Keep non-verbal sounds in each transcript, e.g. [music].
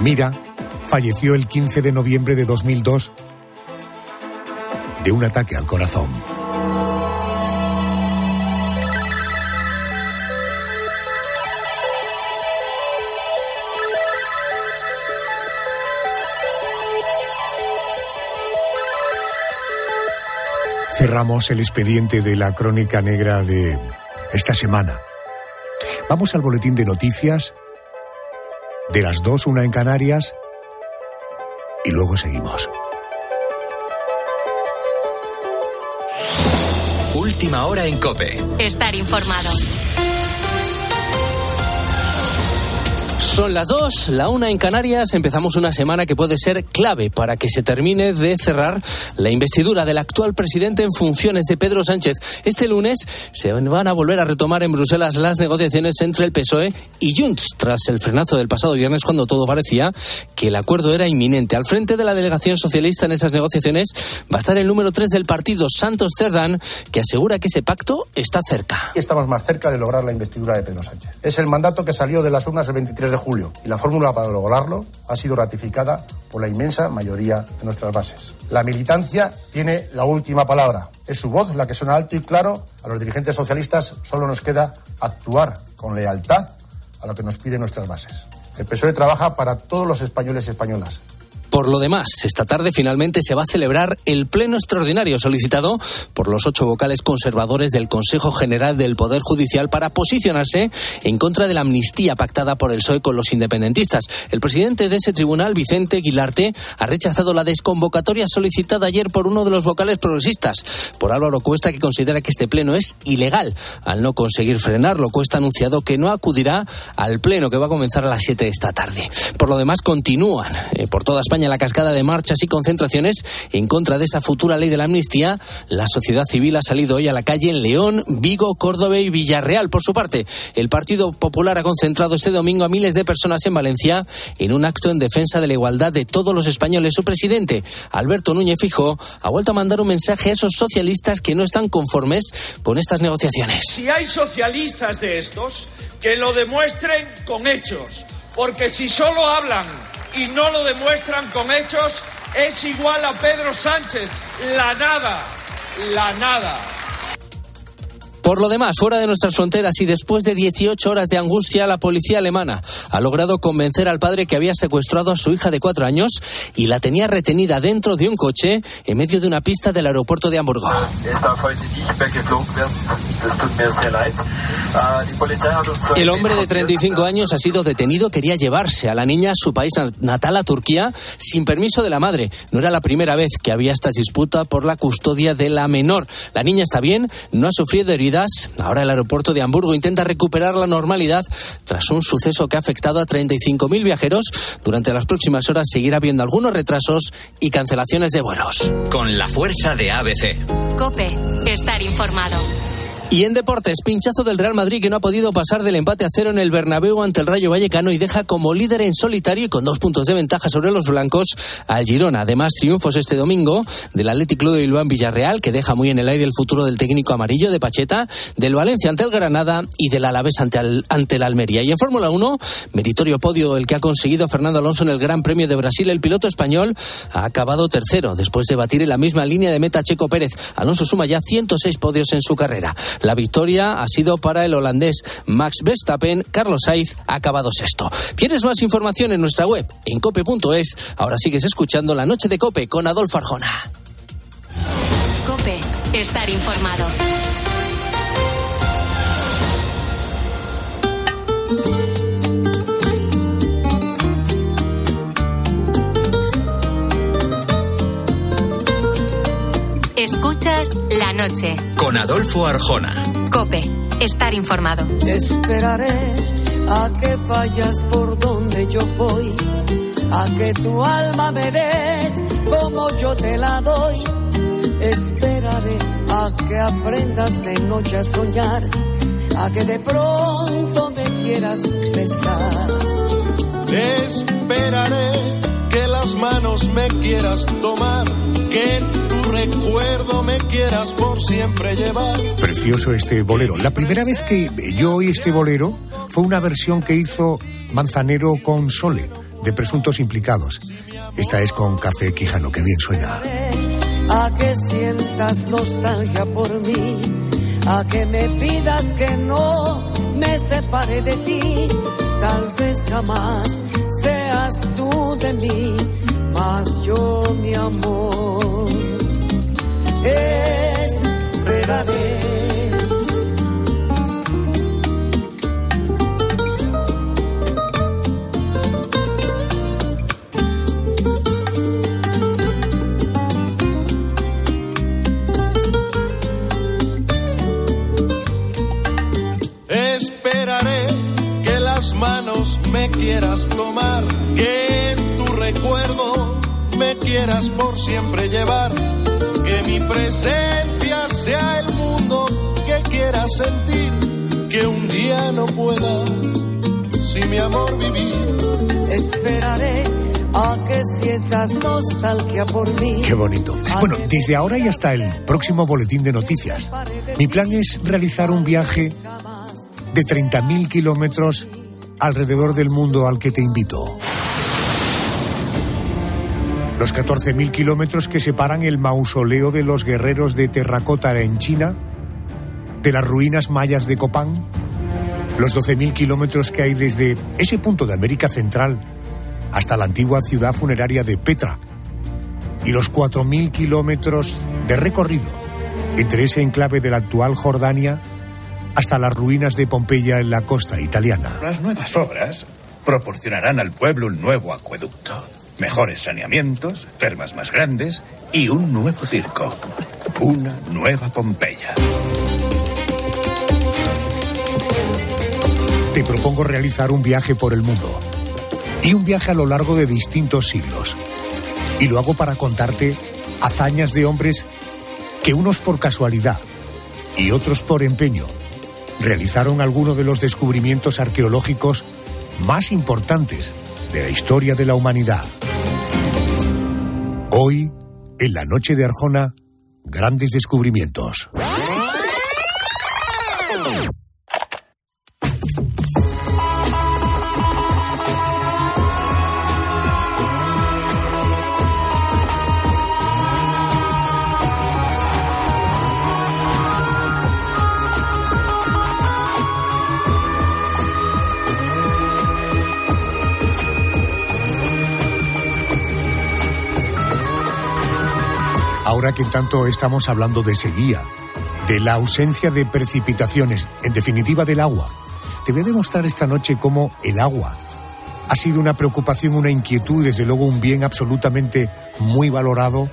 Mira falleció el 15 de noviembre de 2002 de un ataque al corazón. Cerramos el expediente de la crónica negra de esta semana. Vamos al boletín de noticias de las dos, una en Canarias, y luego seguimos. Última hora en Cope. Estar informado. Son las dos, la una en Canarias. Empezamos una semana que puede ser clave para que se termine de cerrar la investidura del actual presidente en funciones de Pedro Sánchez. Este lunes se van a volver a retomar en Bruselas las negociaciones entre el PSOE y Junts, tras el frenazo del pasado viernes cuando todo parecía que el acuerdo era inminente. Al frente de la delegación socialista en esas negociaciones va a estar el número 3 del partido, Santos Cerdán, que asegura que ese pacto está cerca. Estamos más cerca de lograr la investidura de Pedro Sánchez. Es el mandato que salió de las urnas el 23 de julio y la fórmula para lograrlo ha sido ratificada por la inmensa mayoría de nuestras bases. La militancia tiene la última palabra. Es su voz la que suena alto y claro. A los dirigentes socialistas solo nos queda actuar con lealtad a lo que nos piden nuestras bases. El PSOE trabaja para todos los españoles y españolas, por lo demás, esta tarde finalmente se va a celebrar el pleno extraordinario solicitado por los ocho vocales conservadores del Consejo General del Poder Judicial para posicionarse en contra de la amnistía pactada por el PSOE con los independentistas. El presidente de ese tribunal, Vicente Aguilarte, ha rechazado la desconvocatoria solicitada ayer por uno de los vocales progresistas, por Álvaro Cuesta, que considera que este pleno es ilegal. Al no conseguir frenarlo, Cuesta ha anunciado que no acudirá al pleno que va a comenzar a las siete de esta tarde. Por lo demás, continúan eh, por toda España la cascada de marchas y concentraciones en contra de esa futura ley de la amnistía, la sociedad civil ha salido hoy a la calle en León, Vigo, Córdoba y Villarreal. Por su parte, el Partido Popular ha concentrado este domingo a miles de personas en Valencia en un acto en defensa de la igualdad de todos los españoles. Su presidente, Alberto Núñez Fijo, ha vuelto a mandar un mensaje a esos socialistas que no están conformes con estas negociaciones. Si hay socialistas de estos, que lo demuestren con hechos, porque si solo hablan y no lo demuestran con hechos, es igual a Pedro Sánchez, la nada, la nada. Por lo demás, fuera de nuestras fronteras y después de 18 horas de angustia, la policía alemana ha logrado convencer al padre que había secuestrado a su hija de cuatro años y la tenía retenida dentro de un coche en medio de una pista del aeropuerto de Hamburgo. El hombre de 35 años ha sido detenido. Quería llevarse a la niña a su país natal, a Turquía, sin permiso de la madre. No era la primera vez que había esta disputa por la custodia de la menor. La niña está bien, no ha sufrido heridas Ahora el aeropuerto de Hamburgo intenta recuperar la normalidad tras un suceso que ha afectado a 35.000 viajeros. Durante las próximas horas seguirá habiendo algunos retrasos y cancelaciones de vuelos. Con la fuerza de ABC. Cope, estar informado. Y en deportes, pinchazo del Real Madrid que no ha podido pasar del empate a cero en el Bernabéu ante el Rayo Vallecano y deja como líder en solitario y con dos puntos de ventaja sobre los blancos al Girona. Además, triunfos este domingo del Athletic Club de Bilbao Villarreal que deja muy en el aire el futuro del técnico amarillo de Pacheta, del Valencia ante el Granada y del Alavés ante, el, ante la Almería. Y en Fórmula 1, meritorio podio el que ha conseguido Fernando Alonso en el Gran Premio de Brasil. El piloto español ha acabado tercero después de batir en la misma línea de meta Checo Pérez. Alonso suma ya 106 podios en su carrera. La victoria ha sido para el holandés Max Verstappen. Carlos Sainz ha acabado sexto. Tienes más información en nuestra web, en cope.es. Ahora sigues escuchando La Noche de Cope con Adolfo Arjona. Cope, estar informado. Escuchas la noche. Con Adolfo Arjona. Cope, estar informado. Esperaré a que vayas por donde yo voy, a que tu alma me des como yo te la doy. Esperaré a que aprendas de noche a soñar, a que de pronto me quieras besar. Esperaré que las manos me quieras tomar, que recuerdo me quieras por siempre llevar. Precioso este bolero. La primera vez que yo oí este bolero fue una versión que hizo Manzanero con Sole de presuntos implicados. Esta es con Café Quijano, que bien suena. A que sientas nostalgia por mí, a que me pidas que no me separe de ti, tal vez jamás seas tú de mí, mas yo mi amor esperaré. Esperaré que las manos me quieras tomar, que en tu recuerdo me quieras por siempre llevar, presencia sea el mundo que quieras sentir, que un día no puedas sin mi amor vivir. Esperaré a que sientas nostalgia por mí. Qué bonito. Bueno, desde ahora y hasta el próximo boletín de noticias, mi plan es realizar un viaje de 30.000 kilómetros alrededor del mundo al que te invito. Los 14.000 kilómetros que separan el mausoleo de los guerreros de terracota en China de las ruinas mayas de Copán, los 12.000 kilómetros que hay desde ese punto de América Central hasta la antigua ciudad funeraria de Petra y los 4.000 kilómetros de recorrido entre ese enclave de la actual Jordania hasta las ruinas de Pompeya en la costa italiana. Las nuevas obras proporcionarán al pueblo un nuevo acueducto, mejores saneamientos, termas más grandes y un nuevo circo. Una nueva Pompeya. Te propongo realizar un viaje por el mundo y un viaje a lo largo de distintos siglos. Y lo hago para contarte hazañas de hombres que unos por casualidad y otros por empeño realizaron algunos de los descubrimientos arqueológicos más importantes de la historia de la humanidad. Hoy, en la noche de Arjona, grandes descubrimientos. Ahora que tanto estamos hablando de sequía, de la ausencia de precipitaciones, en definitiva del agua, te voy a demostrar esta noche cómo el agua ha sido una preocupación, una inquietud, desde luego un bien absolutamente muy valorado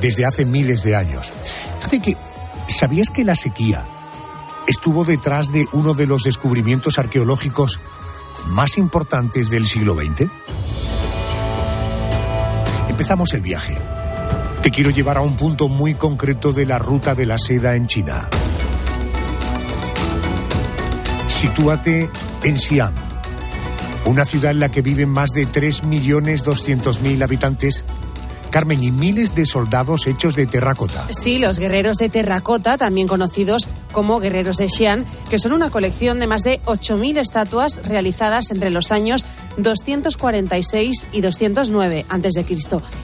desde hace miles de años. Fíjate que, ¿sabías que la sequía estuvo detrás de uno de los descubrimientos arqueológicos más importantes del siglo XX? Empezamos el viaje. Te quiero llevar a un punto muy concreto de la ruta de la seda en China. Sitúate en Xi'an, una ciudad en la que viven más de 3.200.000 habitantes. Carmen, y miles de soldados hechos de terracota. Sí, los guerreros de terracota, también conocidos como guerreros de Xi'an, que son una colección de más de 8.000 estatuas realizadas entre los años 246 y 209 a.C.,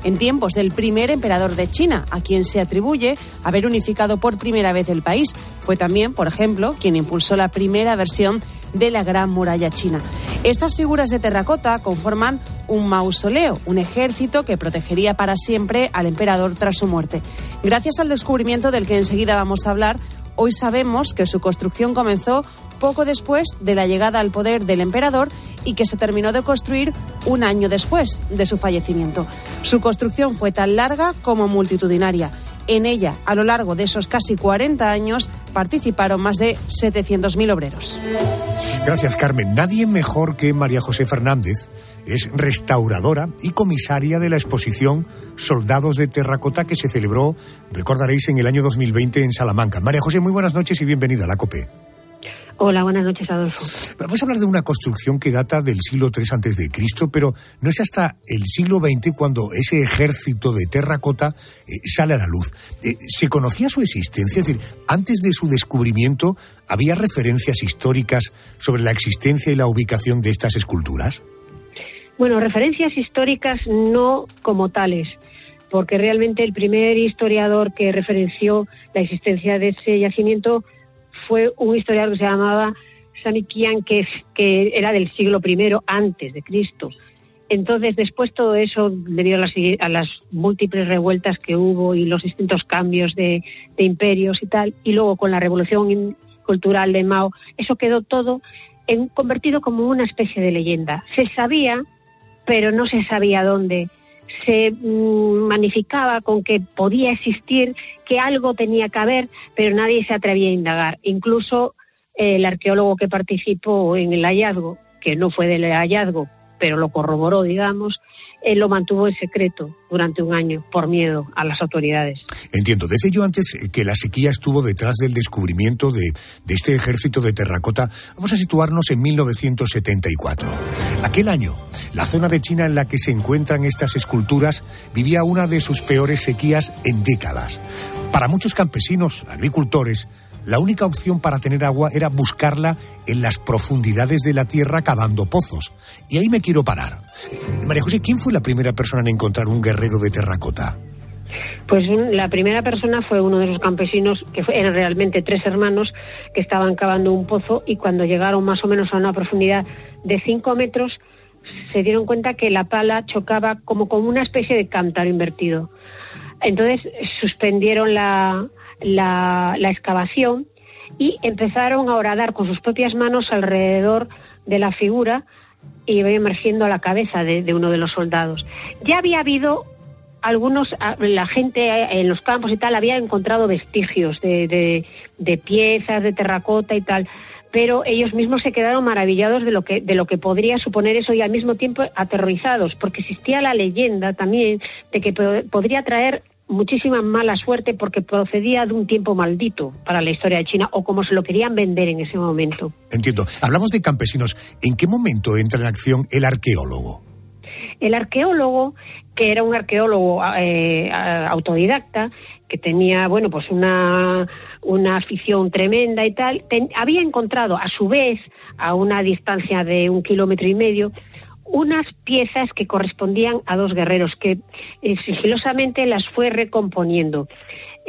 en tiempos del primer emperador de China, a quien se atribuye haber unificado por primera vez el país. Fue también, por ejemplo, quien impulsó la primera versión de la Gran Muralla China. Estas figuras de terracota conforman un mausoleo, un ejército que protegería para siempre al emperador tras su muerte. Gracias al descubrimiento del que enseguida vamos a hablar, hoy sabemos que su construcción comenzó poco después de la llegada al poder del emperador y que se terminó de construir un año después de su fallecimiento. Su construcción fue tan larga como multitudinaria. En ella, a lo largo de esos casi 40 años, participaron más de 700.000 obreros. Gracias, Carmen. Nadie mejor que María José Fernández es restauradora y comisaria de la exposición Soldados de Terracota que se celebró, recordaréis, en el año 2020 en Salamanca. María José, muy buenas noches y bienvenida a la COPE. Hola, buenas noches, Adolfo. Vamos a hablar de una construcción que data del siglo III antes de Cristo, pero no es hasta el siglo XX cuando ese ejército de terracota eh, sale a la luz. Eh, ¿Se conocía su existencia? Es decir, antes de su descubrimiento, ¿había referencias históricas sobre la existencia y la ubicación de estas esculturas? Bueno, referencias históricas no como tales, porque realmente el primer historiador que referenció la existencia de ese yacimiento fue un historiador que se llamaba Sanikian, que, que era del siglo I antes de Cristo. Entonces, después todo eso, debido a las, a las, múltiples revueltas que hubo y los distintos cambios de, de, imperios y tal, y luego con la revolución cultural de Mao, eso quedó todo en, convertido como una especie de leyenda. Se sabía, pero no se sabía dónde. Se mmm, magnificaba con que podía existir, que algo tenía que haber, pero nadie se atrevía a indagar. Incluso eh, el arqueólogo que participó en el hallazgo, que no fue del hallazgo, pero lo corroboró, digamos, él lo mantuvo en secreto durante un año por miedo a las autoridades. Entiendo. Decía yo antes que la sequía estuvo detrás del descubrimiento de, de, este ejército de terracota. Vamos a situarnos en 1974. Aquel año, la zona de China en la que se encuentran estas esculturas vivía una de sus peores sequías en décadas. Para muchos campesinos, agricultores, la única opción para tener agua era buscarla en las profundidades de la tierra cavando pozos. Y ahí me quiero parar. María José, ¿quién fue la primera persona en encontrar un guerrero de terracota? Pues la primera persona fue uno de los campesinos, que eran realmente tres hermanos, que estaban cavando un pozo y cuando llegaron más o menos a una profundidad de cinco metros, se dieron cuenta que la pala chocaba como con una especie de cántaro invertido. Entonces suspendieron la, la, excavación y empezaron a horadar con sus propias manos alrededor de la figura y iba emergiendo la cabeza de, uno de los soldados. Ya había habido algunos, la gente en los campos y tal había encontrado vestigios de, de, de piezas de terracota y tal, pero ellos mismos se quedaron maravillados de lo que de lo que podría suponer eso y al mismo tiempo aterrorizados, porque existía la leyenda también de que podría traer muchísima mala suerte porque procedía de un tiempo maldito para la historia de China o como se lo querían vender en ese momento. Entiendo. Hablamos de campesinos. ¿En qué momento entra en acción el arqueólogo? El arqueólogo, que era un arqueólogo eh, autodidacta, que tenía, bueno, pues una, una afición tremenda y tal, ten, había encontrado a su vez, a una distancia de un kilómetro y medio, unas piezas que correspondían a dos guerreros que eh, sigilosamente las fue recomponiendo.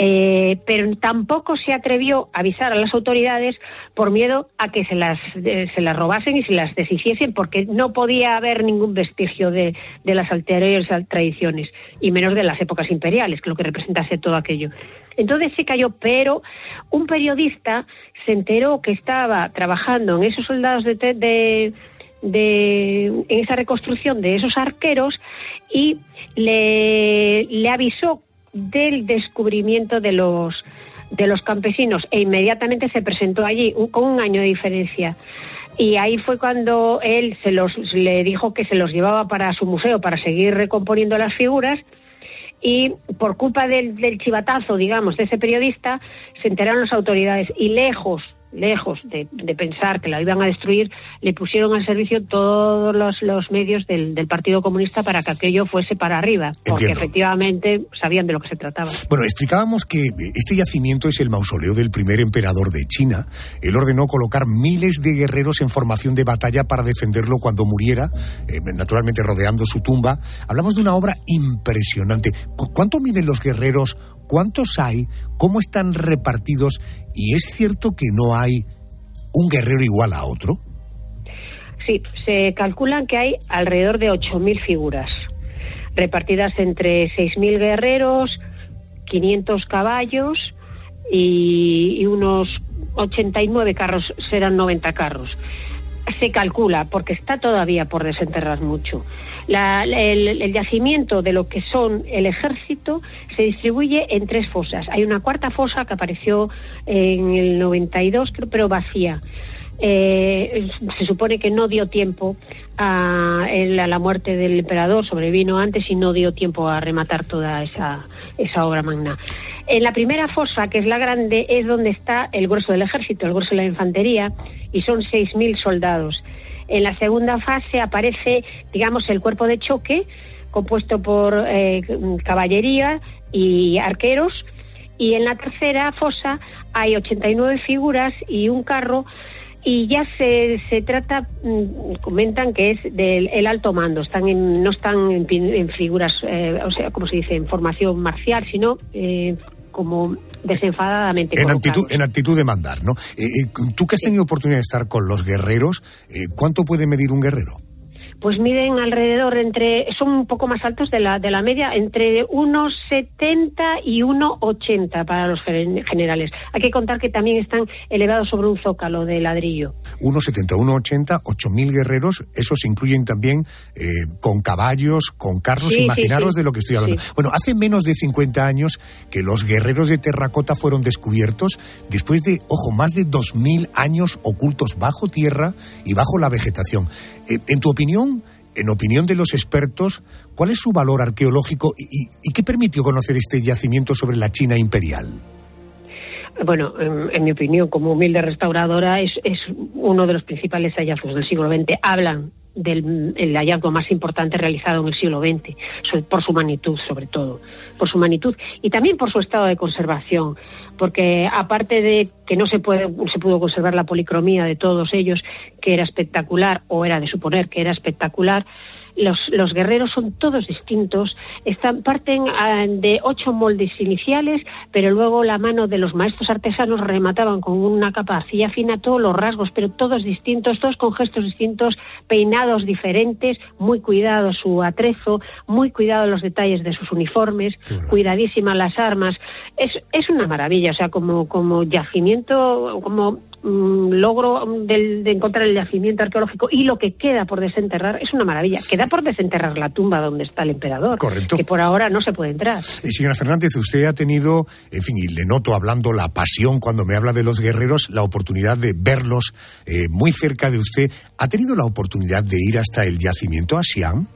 Eh, pero tampoco se atrevió a avisar a las autoridades por miedo a que se las, eh, se las robasen y se las deshiciesen, porque no podía haber ningún vestigio de, de las anteriores tradiciones, y menos de las épocas imperiales, que lo que representase todo aquello. Entonces se cayó, pero un periodista se enteró que estaba trabajando en esos soldados de, de de en esa reconstrucción de esos arqueros y le, le avisó del descubrimiento de los de los campesinos e inmediatamente se presentó allí con un año de diferencia. Y ahí fue cuando él se los le dijo que se los llevaba para su museo para seguir recomponiendo las figuras y por culpa del, del chivatazo digamos de ese periodista se enteraron las autoridades y lejos lejos de, de, pensar que la iban a destruir, le pusieron al servicio todos los, los medios del, del, Partido Comunista para que aquello fuese para arriba, porque Entiendo. efectivamente sabían de lo que se trataba. Bueno, explicábamos que este yacimiento es el mausoleo del primer emperador de China. Él ordenó colocar miles de guerreros en formación de batalla para defenderlo cuando muriera, eh, naturalmente rodeando su tumba. Hablamos de una obra impresionante. ¿Cuánto miden los guerreros? ¿Cuántos hay? ¿Cómo están repartidos? ¿Y es cierto que no hay un guerrero igual a otro? Sí, se calculan que hay alrededor de 8.000 figuras, repartidas entre 6.000 guerreros, 500 caballos y, y, unos 89 carros, serán 90 carros. Se calcula, porque está todavía por desenterrar mucho. La, el, el, yacimiento de lo que son el ejército se distribuye en tres fosas. Hay una cuarta fosa que apareció en el 92, creo, pero vacía. Eh, se supone que no dio tiempo a, a, la muerte del emperador, sobrevino antes y no dio tiempo a rematar toda esa, esa obra magna. En la primera fosa, que es la grande, es donde está el grueso del ejército, el grueso de la infantería, y son 6.000 soldados. En la segunda fase aparece, digamos, el cuerpo de choque, compuesto por eh, caballería y arqueros, y en la tercera fosa hay 89 figuras y un carro y ya se, se trata, mm, comentan que es del el alto mando, están en, no están en, en figuras, eh, o sea, como se dice, en formación marcial, sino eh, como desenfadadamente En colocados. actitud, en actitud de mandar, ¿no? Eh, eh, tú que has tenido oportunidad de estar con los guerreros, eh, ¿cuánto puede medir un guerrero? Pues miden alrededor entre, son un poco más altos de la, de la media, entre 1,70 y 1,80 para los gen- generales. Hay que contar que también están elevados sobre un zócalo de ladrillo. 1,70, 1,80, 8.000 guerreros, esos incluyen también eh, con caballos, con carros, Sí, sí, imaginaros sí. de lo que estoy hablando. Bueno, hace menos de 50 años que los guerreros de terracota fueron descubiertos después de, ojo, más de 2.000 años ocultos bajo tierra y bajo la vegetación. Eh, en tu opinión, en opinión de los expertos, ¿cuál es su valor arqueológico y, qué permitió conocer este yacimiento sobre la China imperial? Bueno, en, en mi opinión, como humilde restauradora, es, es uno de los principales hallazgos del siglo XX. Hablan del el hallazgo más importante realizado en el siglo XX, por su magnitud, sobre todo, por su magnitud y también por su estado de conservación, porque aparte de que no se puede se pudo conservar la policromía de todos ellos, que era espectacular o era de suponer que era espectacular, los, los guerreros son todos distintos, están, parten ah, de ocho moldes iniciales, pero luego la mano de los maestros artesanos remataban con una capa fina todos los rasgos, pero todos distintos, todos con gestos distintos, peinados diferentes, muy cuidado su atrezo, muy cuidado los detalles de sus uniformes, cuidadísimas las armas. Es, es una maravilla, o sea, como, como yacimiento, como mm, logro del- de encontrar el yacimiento arqueológico y lo que queda por desenterrar es una maravilla. Queda por desenterrar la tumba donde está el emperador, Correcto. que por ahora no se puede entrar. Eh, señora Fernández, usted ha tenido, en fin, y le noto hablando la pasión cuando me habla de los guerreros, la oportunidad de verlos eh, muy cerca de usted. ¿Ha tenido la oportunidad de ir hasta el yacimiento a Xi'an?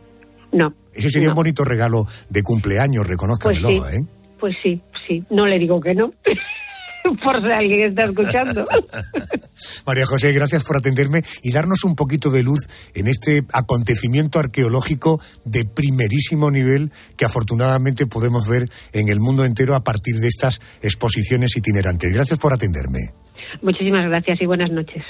No. Ese sería no. un bonito regalo de cumpleaños, Pues reconózcamelo, sí, ¿eh? pues sí, sí. No le digo que no. [laughs] por si alguien está escuchando. [laughs] María José, gracias por atenderme y darnos un poquito de luz en este acontecimiento arqueológico de primerísimo nivel que afortunadamente podemos ver en el mundo entero a partir de estas exposiciones itinerantes. Gracias por atenderme. Muchísimas gracias y buenas noches.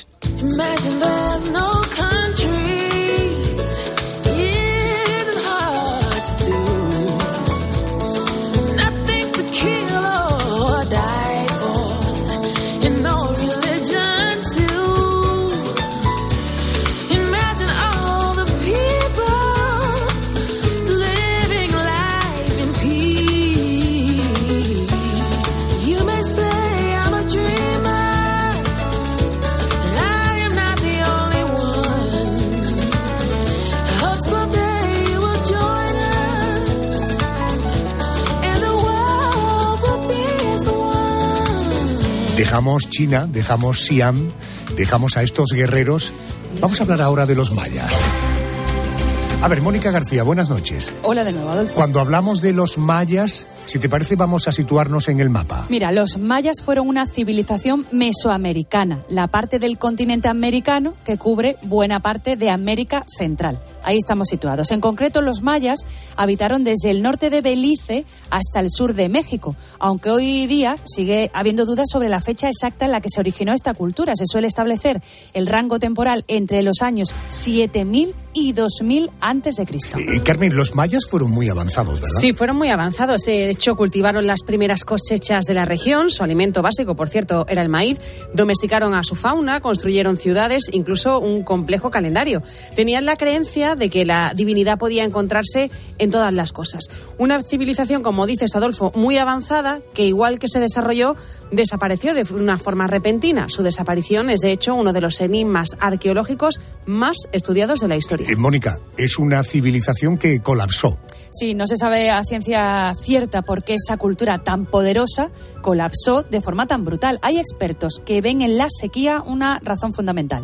Dejamos China, dejamos Siam, dejamos a estos guerreros. Vamos a hablar ahora de los mayas. A ver, Mónica García, buenas noches. Hola de nuevo, Adolfo. Cuando hablamos de los mayas, si te parece, vamos a situarnos en el mapa. Mira, los mayas fueron una civilización mesoamericana, la parte del continente americano que cubre buena parte de América Central. Ahí estamos situados. En concreto, los mayas habitaron desde el norte de Belice hasta el sur de México, aunque hoy día sigue habiendo dudas sobre la fecha exacta en la que se originó esta cultura. Se suele establecer el rango temporal entre los años 7000 y 2000 antes de Cristo. Eh, Carmen, los mayas fueron muy avanzados, ¿verdad? Sí, fueron muy avanzados. De hecho, cultivaron las primeras cosechas de la región. Su alimento básico, por cierto, era el maíz. Domesticaron a su fauna, construyeron ciudades, incluso un complejo calendario. Tenían la creencia de que la divinidad podía encontrarse en todas las cosas. Una civilización, como dices, Adolfo, muy avanzada, que igual que se desarrolló, desapareció de una forma repentina. Su desaparición es, de hecho, uno de los enigmas arqueológicos más estudiados de la historia. Eh, Mónica, es una civilización que colapsó. Sí, no se sabe a ciencia cierta por qué esa cultura tan poderosa colapsó de forma tan brutal. Hay expertos que ven en la sequía una razón fundamental.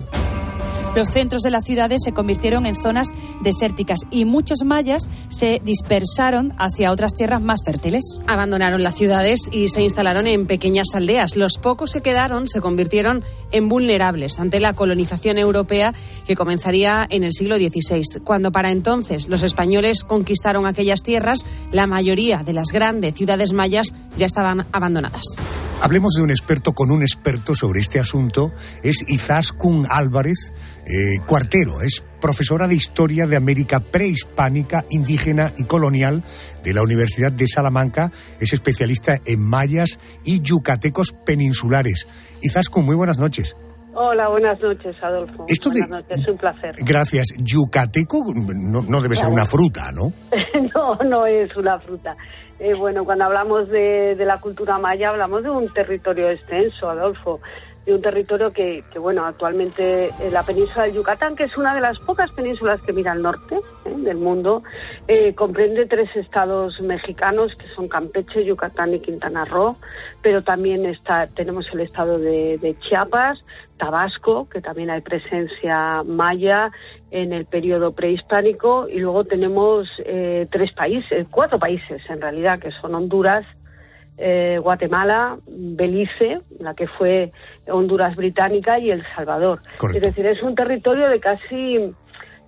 Los centros de las ciudades se convirtieron en zonas desérticas y muchos mayas se dispersaron hacia otras tierras más fértiles. Abandonaron las ciudades y se instalaron en pequeñas aldeas. Los pocos que quedaron se convirtieron en vulnerables ante la colonización europea que comenzaría en el siglo XVI. Cuando para entonces los españoles conquistaron aquellas tierras, la mayoría de las grandes ciudades mayas ya estaban abandonadas. Hablemos de un experto con un experto sobre este asunto. Es Izaskun Álvarez, eh, cuartero. Es profesora de Historia de América prehispánica, indígena y colonial de la Universidad de Salamanca. Es especialista en mayas y yucatecos peninsulares. Izaskun, muy buenas noches. Hola, buenas noches, Adolfo. Esto de- buenas noches, es un placer. Gracias. Yucateco no, no debe ser una fruta, ¿no? [laughs] no, no es una fruta. Eh, bueno, cuando hablamos de, de la cultura maya, hablamos de un territorio extenso, Adolfo, de un territorio que, que, bueno, actualmente la península del Yucatán, que es una de las pocas penínsulas que mira al norte eh, del mundo, eh, comprende tres estados mexicanos, que son Campeche, Yucatán y Quintana Roo, pero también está, tenemos el estado de, de Chiapas, Tabasco, que también hay presencia maya en el periodo prehispánico, y luego tenemos eh, tres países, cuatro países en realidad, que son Honduras, eh, Guatemala, Belice, la que fue Honduras británica, y El Salvador. Es decir, es un territorio de casi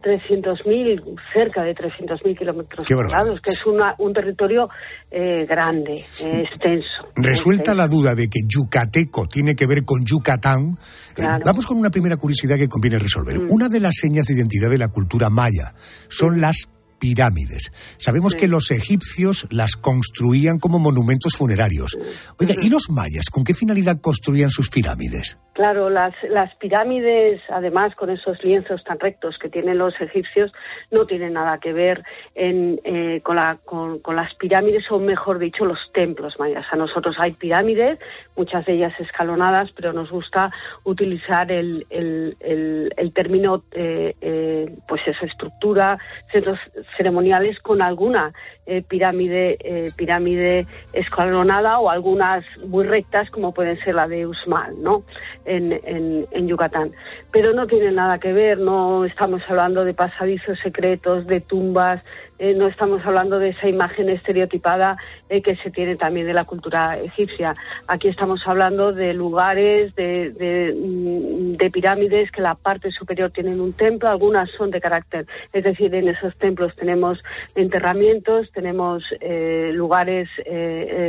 300.000, cerca de 300.000 kilómetros cuadrados, que es una- un territorio eh, grande, eh, extenso. Resuelta la duda de que yucateco tiene que ver con Yucatán, eh, vamos con una primera curiosidad que conviene resolver. Una de las señas de identidad de la cultura maya son las pirámides. Sabemos que los egipcios las construían como monumentos funerarios. Oiga, ¿y los mayas con qué finalidad construían sus pirámides? Claro, las, las pirámides, además, con esos lienzos tan rectos que tienen los egipcios, no tienen nada que ver en, eh, con, la- con- con las pirámides, o mejor dicho, los templos mayas. A nosotros hay pirámides, muchas de ellas escalonadas, pero nos gusta utilizar el, el- el- el término, eh, eh, pues esa estructura, centros ceremoniales con alguna eh, pirámide, eh, pirámide escalonada o algunas muy rectas, como pueden ser la de Usmal, ¿no? En, en- en Yucatán. Pero no tiene nada que ver, no estamos hablando de pasadizos secretos, de tumbas, eh, no estamos hablando de esa imagen estereotipada eh, que se tiene también de la cultura egipcia. Aquí estamos hablando de lugares, mm, de pirámides que la parte superior tienen un templo, algunas son de carácter, es decir, en esos templos tenemos enterramientos, tenemos eh, lugares,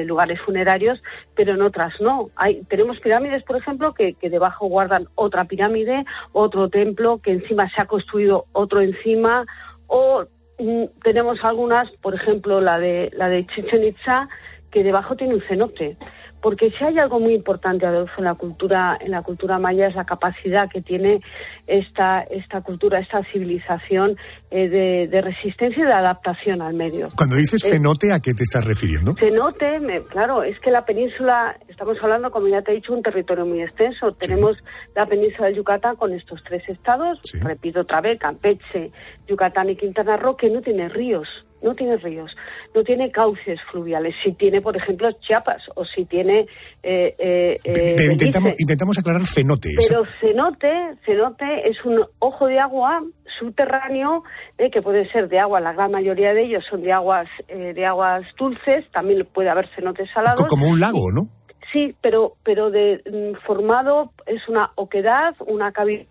lugares funerarios, pero en otras no. Hay, tenemos pirámides, por ejemplo, que, que debajo guardan otra pirámide, otro templo, que encima se ha construido otro encima, o tenemos algunas, por ejemplo, la de, la de Chichen Itza, que debajo tiene un cenote. Porque si hay algo muy importante, Adolfo, en la cultura, en la cultura maya es la capacidad que tiene esta, esta cultura, esta civilización eh, de, de resistencia y de adaptación al medio. Cuando dices Eh, cenote, ¿a qué te estás refiriendo? Cenote, me- claro, es que la península, estamos hablando, como ya te he dicho, un territorio muy extenso. Tenemos la península de Yucatán con estos tres estados, repito otra vez, Campeche, Yucatán y Quintana Roo, que no tiene ríos, no tiene ríos, no tiene cauces fluviales. Si tiene, por ejemplo, Chiapas o si tiene... Eh, eh, eh, Pero intentamos, Belice. intentamos aclarar cenote. Pero cenote, cenote es un ojo de agua subterráneo eh, que puede ser de agua, la gran mayoría de ellos son de aguas eh, de aguas dulces, también puede haber cenotes salados. co- como un lago, ¿no? Sí, pero pero de mm, formado es una oquedad, una cavidad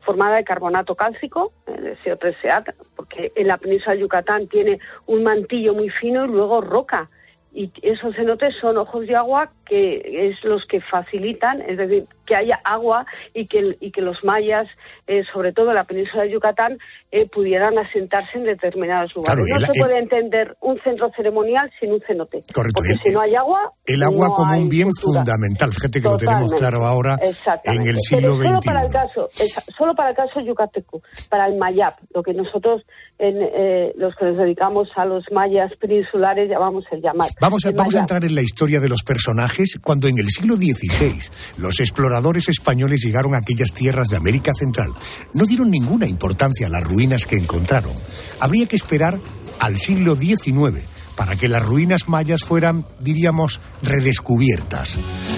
formada de carbonato cálcico, eh, de CO3 porque en la península de Yucatán tiene un mantillo muy fino y luego roca. Y esos cenotes son ojos de agua que es los que facilitan, es decir, que haya agua y que, y que los mayas, eh, sobre todo en la península de Yucatán, eh, pudieran asentarse en determinados lugares. Claro, no el- se el- puede entender un centro ceremonial sin un cenote. Correcto, Porque el- si no hay agua, El agua no como un bien cultura. fundamental. Fíjate que lo tenemos claro ahora en el siglo Pero solo XXI. para el caso, solo para el caso yucateco, para el mayap, lo que nosotros, en, eh, los que nos dedicamos a los mayas peninsulares, llamamos el yamat. Vamos a, vamos a entrar en la historia de los personajes cuando en el siglo XVI los exploradores españoles llegaron a aquellas tierras de América Central. No dieron ninguna importancia a las ruinas que encontraron. Habría que esperar al siglo XIX para que las ruinas mayas fueran, diríamos, redescubiertas.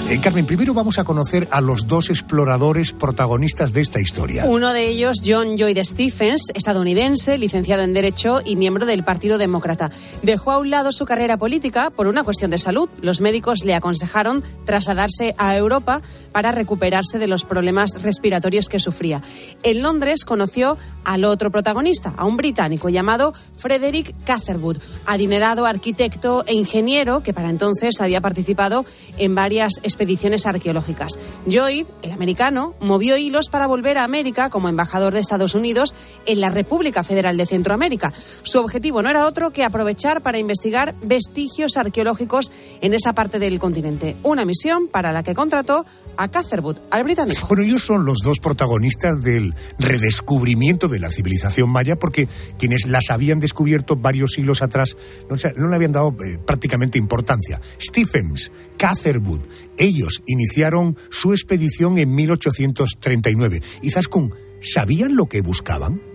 Eh, Carmen, primero vamos a conocer a los dos exploradores protagonistas de esta historia. Uno de ellos, John Lloyd Stephens, estadounidense, licenciado en Derecho y miembro del Partido Demócrata. Dejó a un lado su carrera política por una cuestión de salud. Los médicos le aconsejaron trasladarse a Europa para recuperarse de los problemas respiratorios que sufría. En Londres conoció al otro protagonista, a un británico llamado Frederick Catherwood, adinerado arquitecto e ingeniero que para entonces había participado en varias expediciones arqueológicas. Lloyd, el americano, movió hilos para volver a América como embajador de Estados Unidos en la República Federal de Centroamérica. Su objetivo no era otro que aprovechar para investigar vestigios arqueológicos en esa parte del continente. Una misión para la que contrató a Catherwood, al británico. Bueno, ellos son los dos protagonistas del redescubrimiento de la civilización maya, porque quienes las habían descubierto varios siglos atrás no, le habían dado eh, prácticamente importancia. Stephens, Catherwood, ellos iniciaron su expedición en 1839. ¿Y Zaskun, sabían lo que buscaban?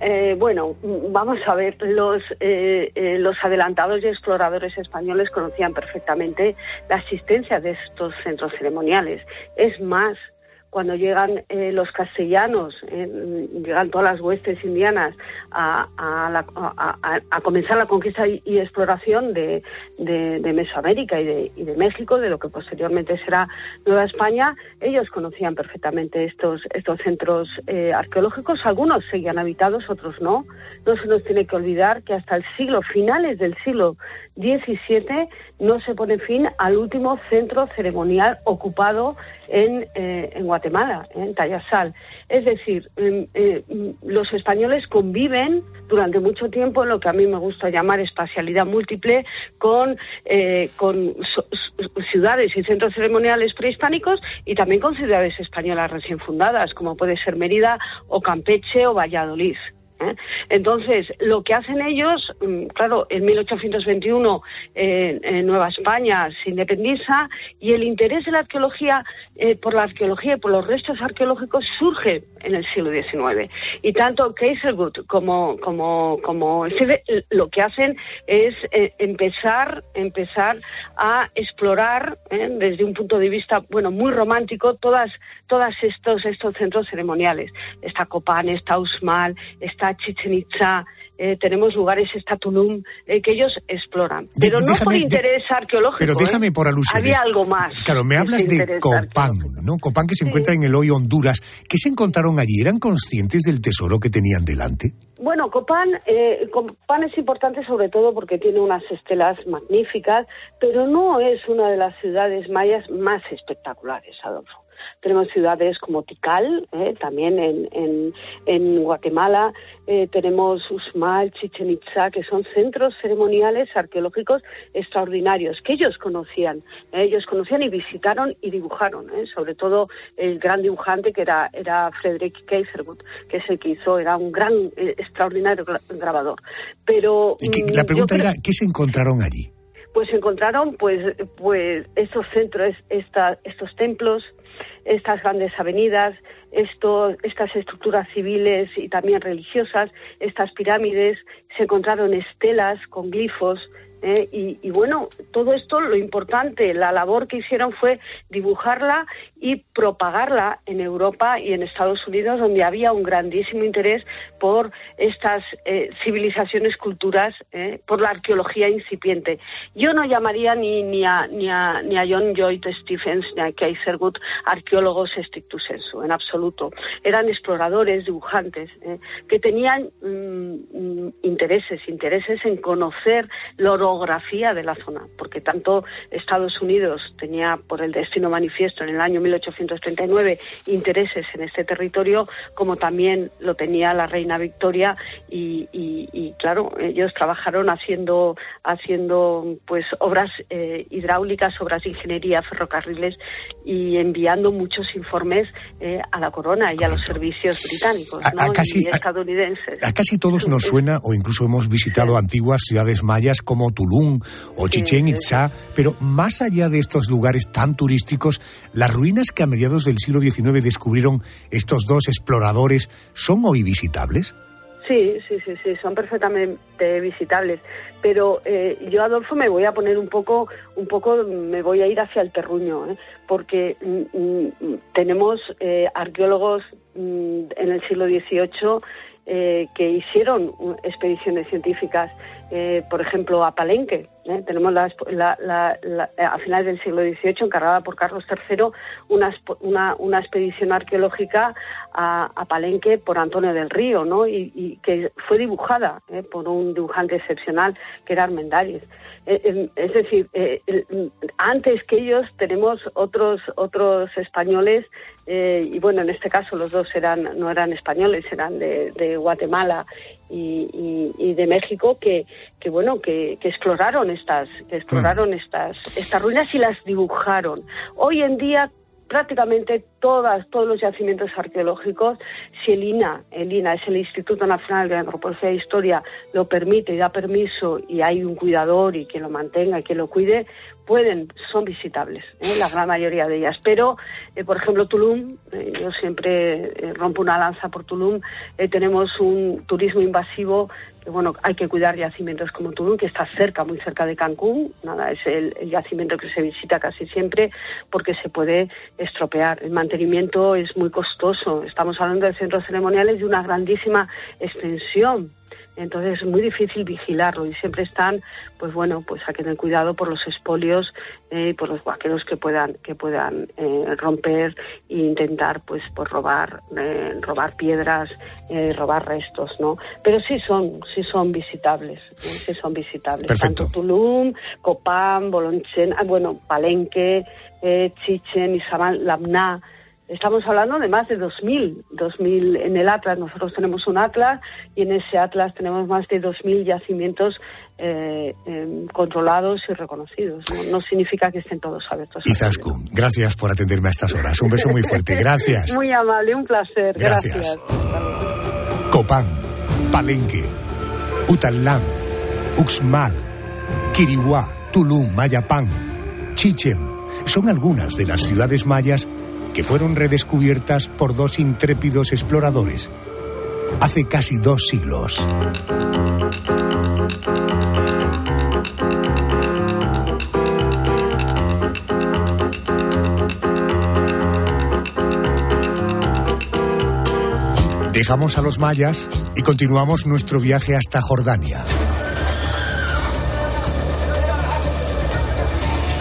Eh, bueno, vamos a ver, los, eh, eh, los adelantados y exploradores españoles conocían perfectamente la existencia de estos centros ceremoniales. Es más, cuando llegan eh, los castellanos, eh, llegan todas las huestes indianas a, a la- a- a- comenzar la conquista y, exploración de, de- de Mesoamérica y de, y de México, de lo que posteriormente será Nueva España, ellos conocían perfectamente estos, estos centros eh, arqueológicos. Algunos seguían habitados, otros no. No se nos tiene que olvidar que hasta el siglo, finales del siglo XVII, no se pone fin al último centro ceremonial ocupado en, eh, en Guatemala, en Tayasal. Es decir, mm, eh, los españoles conviven durante mucho tiempo en lo que a mí me gusta llamar espacialidad múltiple con, eh, con ciudades y centros ceremoniales prehispánicos y también con ciudades españolas recién fundadas, como puede ser Mérida o Campeche o Valladolid. ¿Eh? Entonces, lo que hacen ellos, mm, claro, en 1821 eh, en Nueva España se independiza y el interés de la arqueología eh, por la arqueología y por los restos arqueológicos surge en el siglo XIX. Y tanto Kaiserwood como, como, como lo que hacen es eh, empezar, empezar a explorar eh, desde un punto de vista bueno muy romántico todas, todas estos, estos centros ceremoniales. Está Copán, está Usmal, está Chichen Itza, eh, tenemos lugares, está Tulum, eh, que ellos exploran. De- Pero no por déjame- de- interés arqueológico. Pero ¿eh? déjame por alusiones. Había algo más. Claro, me hablas de Copán, ¿no? Copán que se encuentra en el hoy Honduras. ¿Qué se encontraron allí? ¿Eran conscientes del tesoro que tenían delante? Bueno, Copán, eh, Copán es importante sobre todo porque tiene unas estelas magníficas, pero no es una de las ciudades mayas más espectaculares, Adolfo. Tenemos ciudades como Tikal, eh, también en, en, en Guatemala, eh, tenemos Usmal, Chichen Itza, que son centros ceremoniales arqueológicos extraordinarios que ellos conocían. eh, ellos conocían y visitaron y dibujaron, sobre todo el gran dibujante que era, era Frederick Kaiserwood, que es el que hizo, era un gran, extraordinario gra- grabador. Pero Y que- mm, la yo pregunta creo- era, ¿qué se encontraron allí? pues encontraron pues pues estos centros esta, estos templos estas grandes avenidas estas estructuras civiles y también religiosas estas pirámides se encontraron estelas con glifos ¿eh? y, y bueno todo esto lo importante la labor que hicieron fue dibujarla y propagarla en Europa y en Estados Unidos donde había un grandísimo interés por estas eh, civilizaciones culturas ¿eh? por la arqueología incipiente yo no llamaría ni, ni, a, ni, a, ni a John Lloyd Stephens ni a Kaiserwood arqueólogos stricto sensu, en absoluto. Eran exploradores, dibujantes, que tenían mm, mm, intereses, intereses en conocer la orografía de la zona, porque tanto Estados Unidos tenía por el destino manifiesto en el año 1839 intereses en este territorio, como también lo tenía la reina Victoria y, y- y, claro, ellos trabajaron haciendo, haciendo pues obras eh, hidráulicas, obras de ingeniería, ferrocarriles y enviando muchos informes eh, a la corona y a los servicios británicos A- ¿no? a casi- y estadounidenses. A casi todos nos [laughs] suena, o incluso hemos visitado antiguas ciudades mayas como Tulum o Chichen Itza, pero más allá de estos lugares tan turísticos, las ruinas que a mediados del siglo XIX descubrieron estos dos exploradores son hoy visitables. Sí, sí, sí, sí, son perfectamente visitables. Pero eh, yo, Adolfo, me voy a poner un poco, un poco, me voy a ir hacia el terruño, ¿eh? porque mm, mm, tenemos eh, arqueólogos mm, en el siglo XVIII eh, que hicieron expediciones científicas eh, por ejemplo, a Palenque. ¿eh? Tenemos la, la- la- a finales del siglo XVIII, encargada por Carlos III, una, una, expedición arqueológica a, Palenque por Antonio del Río, ¿no? y, que fue dibujada ¿eh? por un dibujante excepcional que era Armendáriz. Eh, eh, es decir, antes que ellos tenemos otros otros españoles y bueno, en este caso los dos eran no eran españoles, eran de Guatemala y, y- y de México que, que bueno que, que exploraron estas que exploraron estas estas ruinas y las dibujaron. Hoy en día prácticamente todas, todos los yacimientos arqueológicos, si el INA, el INA es el Instituto Nacional de Antropología e Historia, lo permite y da permiso y hay un cuidador y quien lo mantenga y quien lo cuide, pueden, son visitables, ¿eh? la gran mayoría de ellas. Pero, eh, por ejemplo, Tulum, eh, yo siempre rompo una lanza por Tulum, tenemos un turismo invasivo bueno, hay que cuidar yacimientos como Tulum, que está cerca, muy cerca de Cancún, nada, es el yacimiento que se visita casi siempre porque se puede estropear. El mantenimiento es muy costoso. Estamos hablando de centros ceremoniales de una grandísima extensión. Entonces es muy difícil vigilarlo y siempre están, pues bueno, pues a que tener cuidado por los espolios eh, y por los vaqueros que puedan que puedan eh, romper e intentar, pues, pues robar eh, robar piedras, eh, robar restos, ¿no? Pero sí son sí son visitables, eh, sí son visitables. Perfecto. Tanto Tulum, Copán, Bolonchen, ah, bueno, Palenque, eh, Chichen, Izamal, Lamná. Estamos hablando de más de 2.000, 2.000 en el Atlas. Nosotros tenemos un Atlas y en ese Atlas tenemos más de 2.000 yacimientos eh, em, controlados y reconocidos. ¿no? No significa que estén todos abiertos. Izaskun, gracias por atenderme a estas horas. Un beso muy fuerte. Gracias. [laughs] Muy amable, un placer. Gracias. Gracias. Copán, Palenque, Utalán, Uxmal, Quirihuá, Tulum, Mayapán, Chichen. Son algunas de las ciudades mayas que fueron redescubiertas por dos intrépidos exploradores hace casi dos siglos. Dejamos a los mayas y continuamos nuestro viaje hasta Jordania.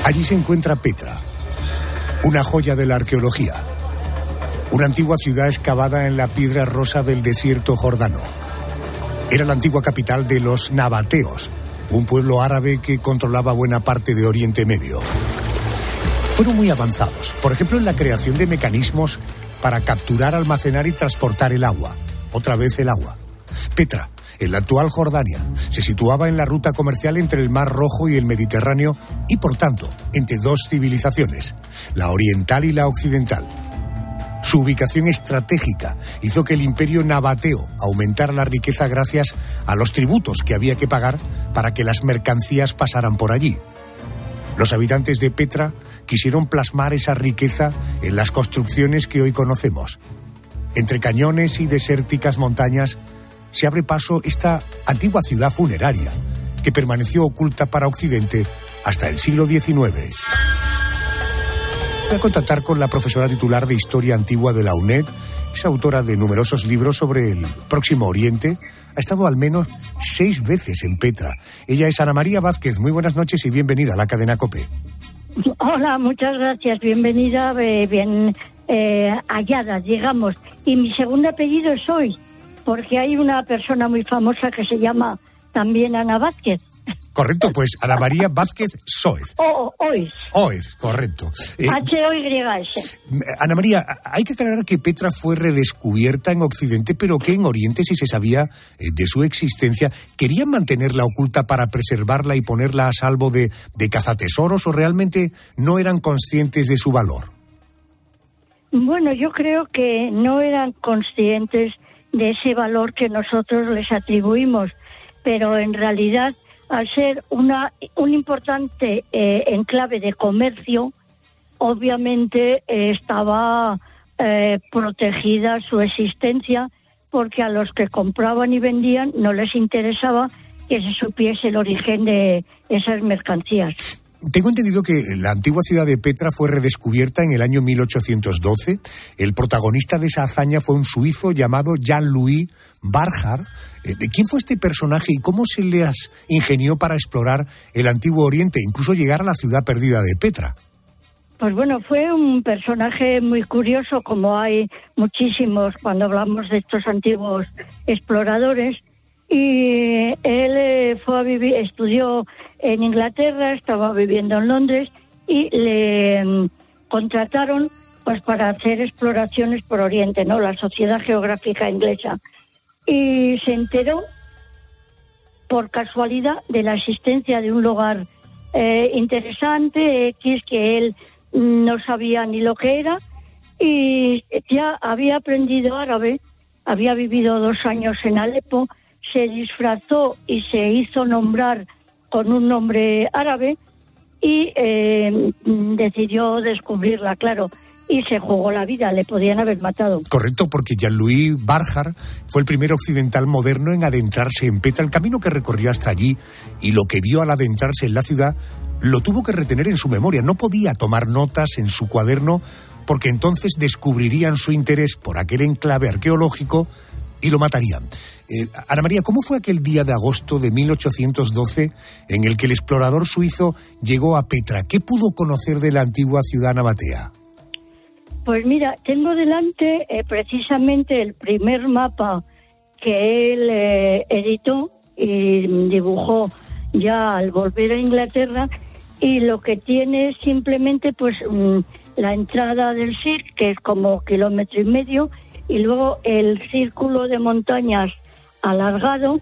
Allí se encuentra Petra, una joya de la arqueología, una antigua ciudad excavada en la piedra rosa del desierto jordano. Era la antigua capital de los nabateos, un pueblo árabe que controlaba buena parte de Oriente Medio. Fueron muy avanzados, por ejemplo en la creación de mecanismos para capturar, almacenar y transportar el agua. Otra vez el agua. Petra, en la actual Jordania, se situaba en la ruta comercial entre el Mar Rojo y el Mediterráneo y, por tanto, entre dos civilizaciones, la oriental y la occidental. Su ubicación estratégica hizo que el imperio nabateo aumentara la riqueza gracias a los tributos que había que pagar para que las mercancías pasaran por allí. Los habitantes de Petra quisieron plasmar esa riqueza en las construcciones que hoy conocemos. Entre cañones y desérticas montañas se abre paso esta antigua ciudad funeraria que permaneció oculta para Occidente hasta el siglo XIX. Voy a contactar con la profesora titular de Historia Antigua de la UNED, es autora de numerosos libros sobre el Próximo Oriente, ha estado al menos seis veces en Petra. Ella es Ana María Vázquez. Muy buenas noches y bienvenida a la cadena COPE. Hola, muchas gracias. Bienvenida, eh, bien eh, hallada, digamos. Y mi segundo apellido es Hoy, porque hay una persona muy famosa que se llama también Ana Vázquez. Correcto, pues Ana María Vázquez Soez. O, Hoy, Oez, correcto. Eh, H-O-Y-S. Ana María, hay que aclarar que Petra fue redescubierta en Occidente, pero que en Oriente sí se sabía eh, de su existencia. ¿Querían mantenerla oculta para preservarla y ponerla a salvo de, de cazatesoros o realmente no eran conscientes de su valor? Bueno, yo creo que no eran conscientes de ese valor que nosotros les atribuimos, pero en realidad, al ser una, un importante eh, enclave de comercio, obviamente eh, estaba eh, protegida su existencia porque a los que compraban y vendían no les interesaba que se supiese el origen de esas mercancías. Tengo entendido que la antigua ciudad de Petra fue redescubierta en el año 1812. El protagonista de esa hazaña fue un suizo llamado Jean-Louis Barjar. Eh, ¿De quién fue este personaje y cómo se le ingenió para explorar el antiguo Oriente, incluso llegar a la ciudad perdida de Petra? Pues bueno, fue un personaje muy curioso, como hay muchísimos cuando hablamos de estos antiguos exploradores. Y él eh, fue a vivir, estudió en Inglaterra, estaba viviendo en Londres y le mm, contrataron pues para hacer exploraciones por Oriente, ¿no? La Sociedad Geográfica Inglesa. Y se enteró por casualidad de la existencia de un lugar eh, interesante, X, que él no sabía ni lo que era, y ya había aprendido árabe, había vivido dos años en Alepo, se disfrazó y se hizo nombrar con un nombre árabe y eh, decidió descubrirla, claro, y se jugó la vida, le podían haber matado. Correcto, porque Jean-Louis Barjar fue el primer occidental moderno en adentrarse en Petra. El camino que recorrió hasta allí y lo que vio al adentrarse en la ciudad lo tuvo que retener en su memoria. No podía tomar notas en su cuaderno porque entonces descubrirían su interés por aquel enclave arqueológico y lo matarían. Eh, Ana María, ¿cómo fue aquel día de agosto de 1812 en el que el explorador suizo llegó a Petra? ¿Qué pudo conocer de la antigua ciudad nabatea? Pues mira, tengo delante eh, precisamente el primer mapa que él eh, editó y dibujó ya al volver a Inglaterra y lo que tiene es simplemente pues mm, la entrada del CIR, que es como kilómetro y medio, y luego el círculo de montañas alargado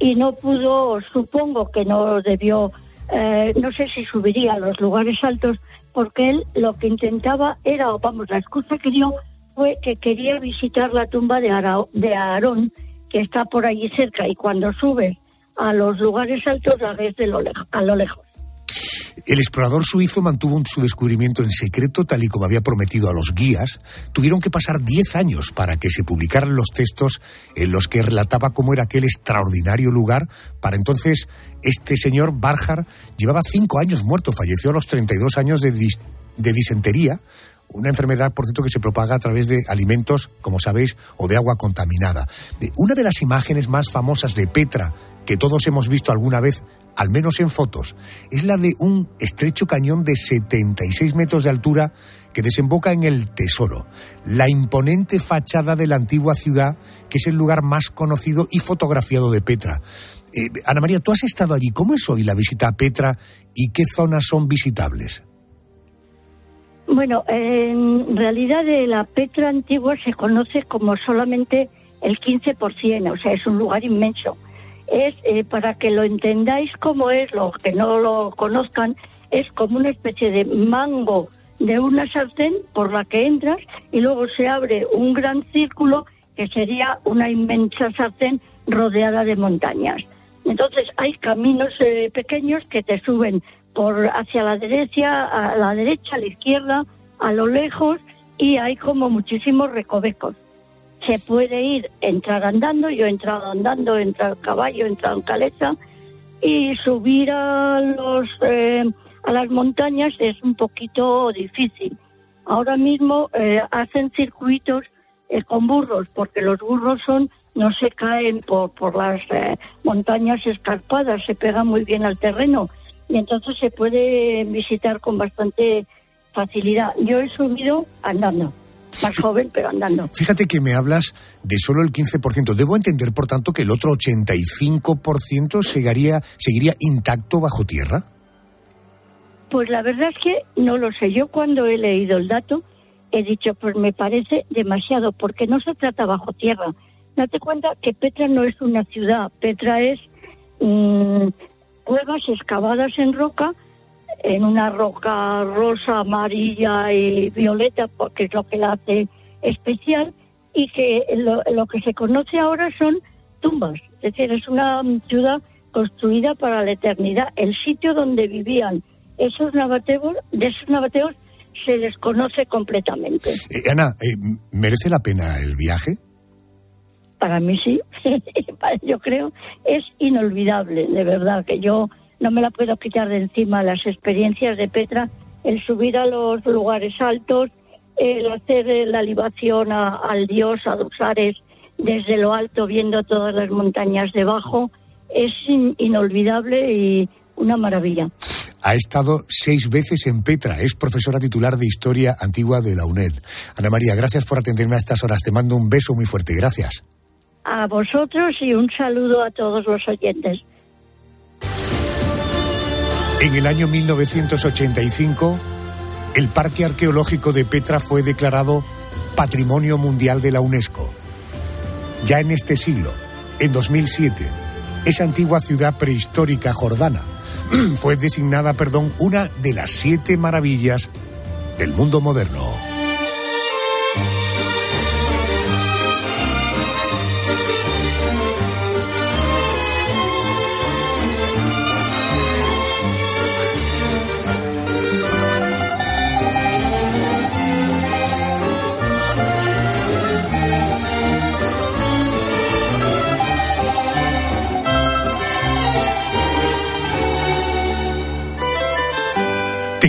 y no pudo, supongo que no debió, eh, no sé si subiría a los lugares altos, porque él lo que intentaba era, o vamos, la excusa que dio fue que quería visitar la tumba de, Ara- de Aarón, que está por allí cerca, y cuando sube a los lugares altos la ves de a lo lejos. El explorador suizo mantuvo su descubrimiento en secreto, tal y como había prometido a los guías. Tuvieron que pasar 10 años para que se publicaran los textos en los que relataba cómo era aquel extraordinario lugar. Para entonces, este señor Barjar llevaba 5 años muerto, falleció a los 32 años de, dis- de disentería, una enfermedad, por cierto, que se propaga a través de alimentos, como sabéis, o de agua contaminada. Una de las imágenes más famosas de Petra que todos hemos visto alguna vez, al menos en fotos, es la de un estrecho cañón de 76 metros de altura que desemboca en el Tesoro, la imponente fachada de la antigua ciudad, que es el lugar más conocido y fotografiado de Petra. Eh, Ana María, tú has estado allí. ¿Cómo es hoy la visita a Petra y qué zonas son visitables? Bueno, en realidad de la Petra antigua se conoce como solamente el 15%, o sea, es un lugar inmenso. Es, eh, para que lo entendáis cómo es, los que no lo conozcan, es como una especie de mango de una sartén por la que entras y luego se abre un gran círculo que sería una inmensa sartén rodeada de montañas. Entonces hay caminos eh, pequeños que te suben por hacia la derecha, a la derecha, a la izquierda, a lo lejos y hay como muchísimos recovecos. Se puede ir, entrar andando, yo he entrado andando, he entrado en caballo, he entrado en caleta y subir a los eh, a las montañas es un poquito difícil. Ahora mismo eh, hacen circuitos eh, con burros porque los burros son no se caen por, por las eh, montañas escarpadas, se pegan muy bien al terreno y entonces se puede visitar con bastante facilidad. Yo he subido andando, más joven pero andando. Fíjate que me hablas de solo el 15%. Debo entender, por tanto, que el otro 85% seguiría, seguiría intacto bajo tierra. Pues la verdad es que no lo sé. Yo cuando he leído el dato he dicho, pues me parece demasiado, porque no se trata bajo tierra. Date cuenta que Petra no es una ciudad, Petra es mm, cuevas excavadas en roca, en una roca rosa, amarilla y violeta, porque es lo que la hace especial, y que lo, lo que se conoce ahora son tumbas. Es decir, es una ciudad construida para la eternidad. El sitio donde vivían esos nabateos, de esos nabateos se desconoce completamente. Eh, Ana, eh, ¿merece la pena el viaje? Para mí sí, [laughs] yo creo, es inolvidable, de verdad, que yo no me la puedo quitar de encima las experiencias de Petra, el subir a los lugares altos, el hacer eh, la libación a- al dios, a Dusares, desde lo alto viendo todas las montañas debajo, es in- inolvidable y una maravilla. Ha estado seis veces en Petra, es profesora titular de Historia Antigua de la UNED. Ana María, gracias por atenderme a estas horas. Te mando un beso muy fuerte. Gracias. A vosotros y un saludo a todos los oyentes. En el año 1985, el Parque Arqueológico de Petra fue declarado Patrimonio Mundial de la UNESCO. Ya en este siglo, en 2007, esa antigua ciudad prehistórica jordana [clears throat] fue designada, perdón, una de las siete maravillas del mundo moderno.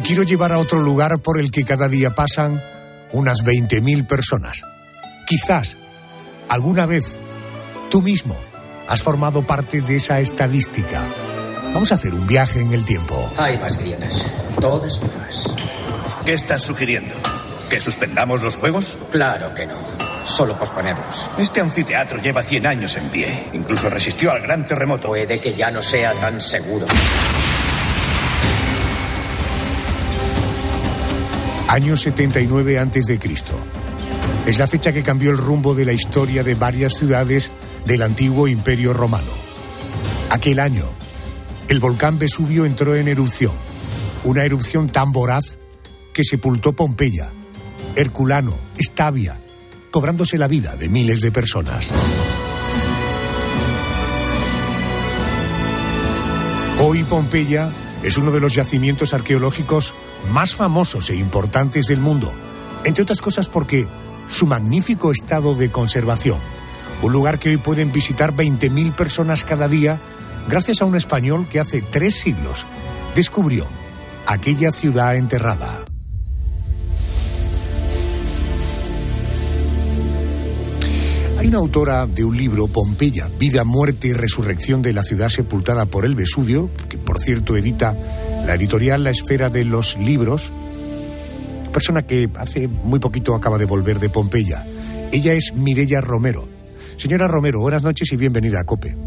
Quiero llevar a otro lugar por el que cada día pasan unas 20.000 personas. Quizás alguna vez tú mismo has formado parte de esa estadística. Vamos a hacer un viaje en el tiempo. Hay más grietas. Todas nuevas. ¿Qué estás sugiriendo? ¿Que suspendamos los juegos? Claro que no. Solo posponerlos. Este anfiteatro lleva 100 años en pie. Incluso resistió al gran terremoto. Puede que ya no sea tan seguro. Año 79 antes de Cristo. Es la fecha que cambió el rumbo de la historia de varias ciudades del antiguo Imperio Romano. Aquel año, el volcán Vesubio entró en erupción. Una erupción tan voraz que sepultó Pompeya, Herculano, Estavia, cobrándose la vida de miles de personas. Hoy Pompeya es uno de los yacimientos arqueológicos más famosos e importantes del mundo, entre otras cosas porque su magnífico estado de conservación, un lugar que hoy pueden visitar 20.000 personas cada día gracias a un español que hace tres siglos descubrió aquella ciudad enterrada. Hay una autora de un libro, Pompeya, Vida, Muerte y Resurrección de la ciudad sepultada por el Vesubio, que por cierto edita la editorial La Esfera de los Libros, persona que hace muy poquito acaba de volver de Pompeya. Ella es Mirella Romero. Señora Romero, buenas noches y bienvenida a COPE.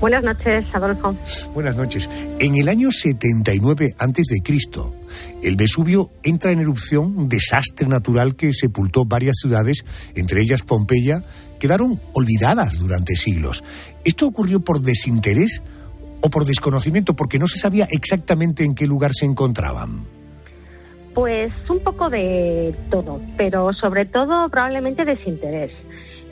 Buenas noches, Adolfo. Buenas noches. En el año 79 antes de Cristo, el Vesubio entra en erupción, un desastre natural que sepultó varias ciudades, entre ellas Pompeya, quedaron olvidadas durante siglos. ¿Esto ocurrió por desinterés o por desconocimiento? Porque no se sabía exactamente en qué lugar se encontraban. Pues un poco de todo, pero sobre todo probablemente desinterés.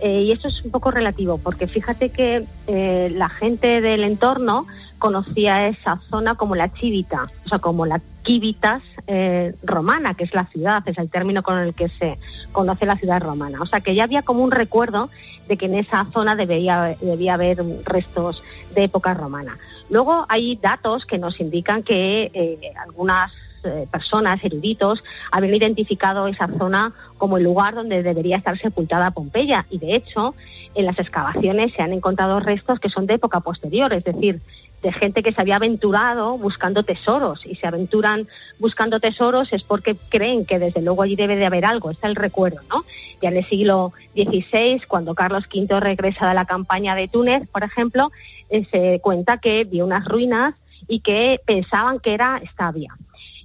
Eh, y esto es un poco relativo, porque fíjate que eh, la gente del entorno conocía esa zona como la Chivita, o sea, como la Civitas eh, romana, que es la ciudad, es el término con el que se conoce la ciudad romana. O sea, que ya había como un recuerdo de que en esa zona debería, debía haber restos de época romana. Luego hay datos que nos indican que eh, algunas eh, personas, eruditos, habían identificado esa zona como el lugar donde debería estar sepultada Pompeya. Y de hecho, en las excavaciones se han encontrado restos que son de época posterior, es decir, de gente que se había aventurado buscando tesoros. Y se aventuran buscando tesoros es porque creen que desde luego allí debe de haber algo. Está el recuerdo, ¿no? Ya en el siglo XVI, cuando Carlos V regresa de la campaña de Túnez, por ejemplo, eh, se cuenta que vio unas ruinas y que pensaban que era Estavia.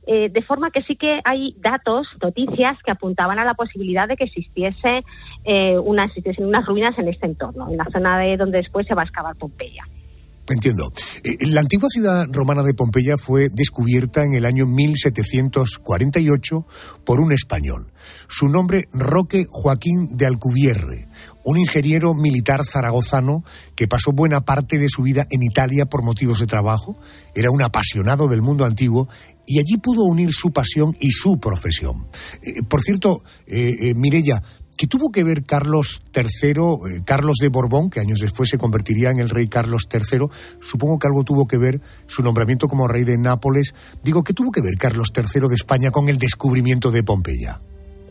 Eh, de forma que sí que hay datos, noticias que apuntaban a la posibilidad de que existiese eh, una, existiesen unas ruinas en este entorno, en la zona de donde después se va a excavar Pompeya. Entiendo. Eh, La antigua ciudad romana de Pompeya fue descubierta en el año 1748 por un español. Su nombre, Roque Joaquín de Alcubierre, un ingeniero militar zaragozano que pasó buena parte de su vida en Italia por motivos de trabajo. Era un apasionado del mundo antiguo y allí pudo unir su pasión y su profesión. Eh, por cierto, eh, eh, ¿Qué tuvo que ver Carlos III, eh, Carlos de Borbón, que años después se convertiría en el rey Carlos III? Supongo que algo tuvo que ver su nombramiento como rey de Nápoles. Digo, ¿qué tuvo que ver Carlos III de España con el descubrimiento de Pompeya?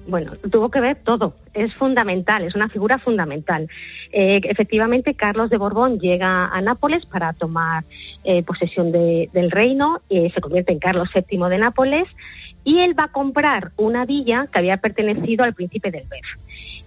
bueno, tuvo que ver todo. Es fundamental, es una figura fundamental. Eh, efectivamente, Carlos de Borbón llega a Nápoles para tomar eh, posesión de- del reino, y se convierte en Carlos VII de Nápoles y él va a comprar una villa que había pertenecido al príncipe del Bef.